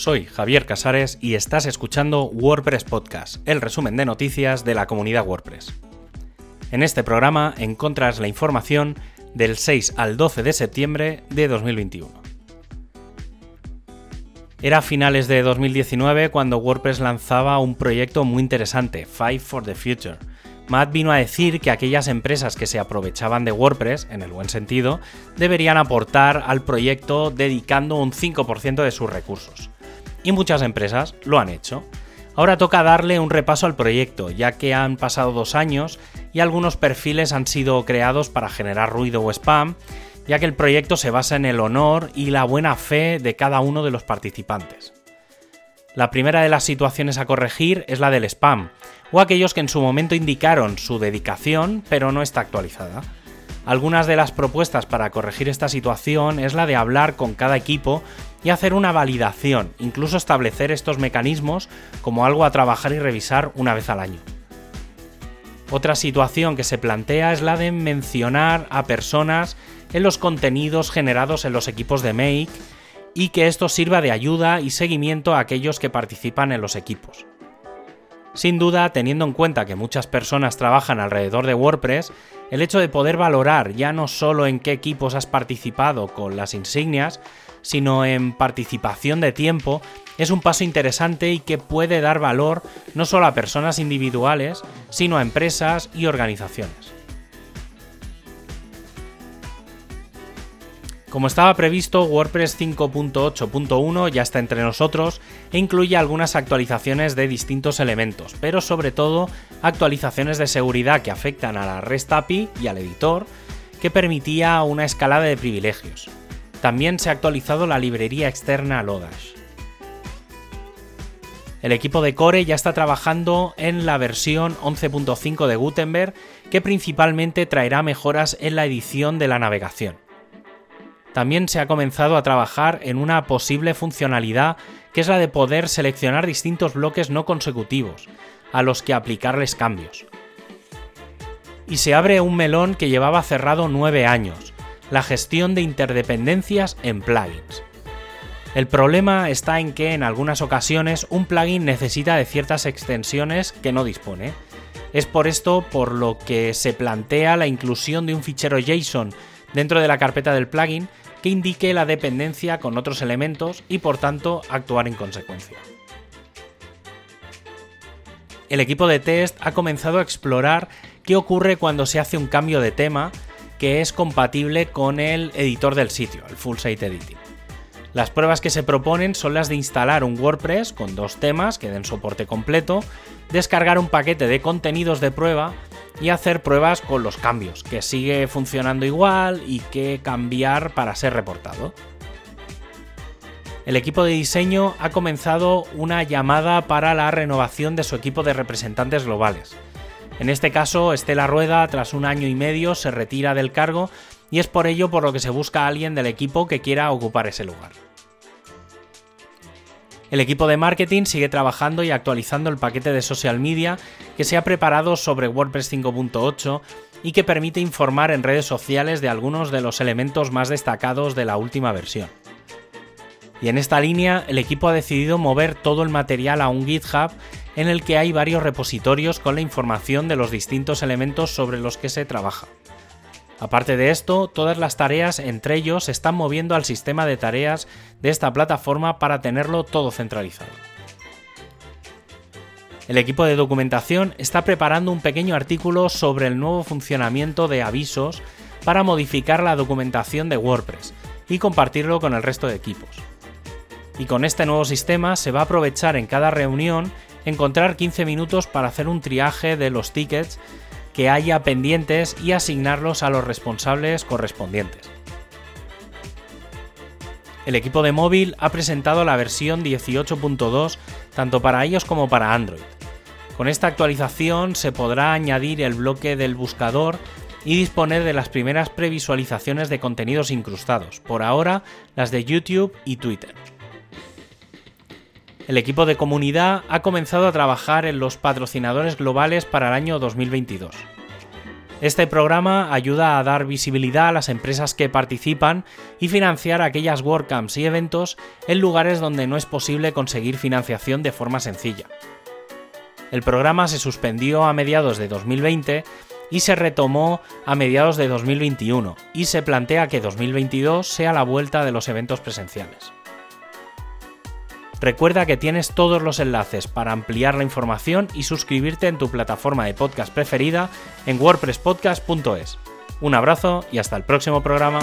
soy Javier Casares y estás escuchando WordPress Podcast, el resumen de noticias de la comunidad WordPress. En este programa encontras la información del 6 al 12 de septiembre de 2021. Era a finales de 2019 cuando WordPress lanzaba un proyecto muy interesante, Five for the Future, Matt vino a decir que aquellas empresas que se aprovechaban de WordPress, en el buen sentido, deberían aportar al proyecto dedicando un 5% de sus recursos. Y muchas empresas lo han hecho. Ahora toca darle un repaso al proyecto, ya que han pasado dos años y algunos perfiles han sido creados para generar ruido o spam, ya que el proyecto se basa en el honor y la buena fe de cada uno de los participantes. La primera de las situaciones a corregir es la del spam, o aquellos que en su momento indicaron su dedicación pero no está actualizada. Algunas de las propuestas para corregir esta situación es la de hablar con cada equipo y hacer una validación, incluso establecer estos mecanismos como algo a trabajar y revisar una vez al año. Otra situación que se plantea es la de mencionar a personas en los contenidos generados en los equipos de Make y que esto sirva de ayuda y seguimiento a aquellos que participan en los equipos. Sin duda, teniendo en cuenta que muchas personas trabajan alrededor de WordPress, el hecho de poder valorar ya no solo en qué equipos has participado con las insignias, sino en participación de tiempo, es un paso interesante y que puede dar valor no solo a personas individuales, sino a empresas y organizaciones. Como estaba previsto, WordPress 5.8.1 ya está entre nosotros e incluye algunas actualizaciones de distintos elementos, pero sobre todo actualizaciones de seguridad que afectan a la REST API y al editor, que permitía una escalada de privilegios. También se ha actualizado la librería externa Lodash. El equipo de Core ya está trabajando en la versión 11.5 de Gutenberg, que principalmente traerá mejoras en la edición de la navegación también se ha comenzado a trabajar en una posible funcionalidad que es la de poder seleccionar distintos bloques no consecutivos, a los que aplicarles cambios. Y se abre un melón que llevaba cerrado nueve años, la gestión de interdependencias en plugins. El problema está en que en algunas ocasiones un plugin necesita de ciertas extensiones que no dispone. Es por esto por lo que se plantea la inclusión de un fichero JSON dentro de la carpeta del plugin que indique la dependencia con otros elementos y por tanto actuar en consecuencia. El equipo de test ha comenzado a explorar qué ocurre cuando se hace un cambio de tema que es compatible con el editor del sitio, el Full Site Editing. Las pruebas que se proponen son las de instalar un WordPress con dos temas que den soporte completo, descargar un paquete de contenidos de prueba y hacer pruebas con los cambios, que sigue funcionando igual y que cambiar para ser reportado. El equipo de diseño ha comenzado una llamada para la renovación de su equipo de representantes globales. En este caso, Estela Rueda, tras un año y medio, se retira del cargo y es por ello por lo que se busca a alguien del equipo que quiera ocupar ese lugar. El equipo de marketing sigue trabajando y actualizando el paquete de social media que se ha preparado sobre WordPress 5.8 y que permite informar en redes sociales de algunos de los elementos más destacados de la última versión. Y en esta línea, el equipo ha decidido mover todo el material a un GitHub en el que hay varios repositorios con la información de los distintos elementos sobre los que se trabaja. Aparte de esto, todas las tareas entre ellos se están moviendo al sistema de tareas de esta plataforma para tenerlo todo centralizado. El equipo de documentación está preparando un pequeño artículo sobre el nuevo funcionamiento de avisos para modificar la documentación de WordPress y compartirlo con el resto de equipos. Y con este nuevo sistema se va a aprovechar en cada reunión encontrar 15 minutos para hacer un triaje de los tickets que haya pendientes y asignarlos a los responsables correspondientes. El equipo de móvil ha presentado la versión 18.2 tanto para iOS como para Android. Con esta actualización se podrá añadir el bloque del buscador y disponer de las primeras previsualizaciones de contenidos incrustados, por ahora las de YouTube y Twitter el equipo de comunidad ha comenzado a trabajar en los patrocinadores globales para el año 2022. Este programa ayuda a dar visibilidad a las empresas que participan y financiar aquellas WordCamps y eventos en lugares donde no es posible conseguir financiación de forma sencilla. El programa se suspendió a mediados de 2020 y se retomó a mediados de 2021 y se plantea que 2022 sea la vuelta de los eventos presenciales. Recuerda que tienes todos los enlaces para ampliar la información y suscribirte en tu plataforma de podcast preferida en wordpresspodcast.es. Un abrazo y hasta el próximo programa.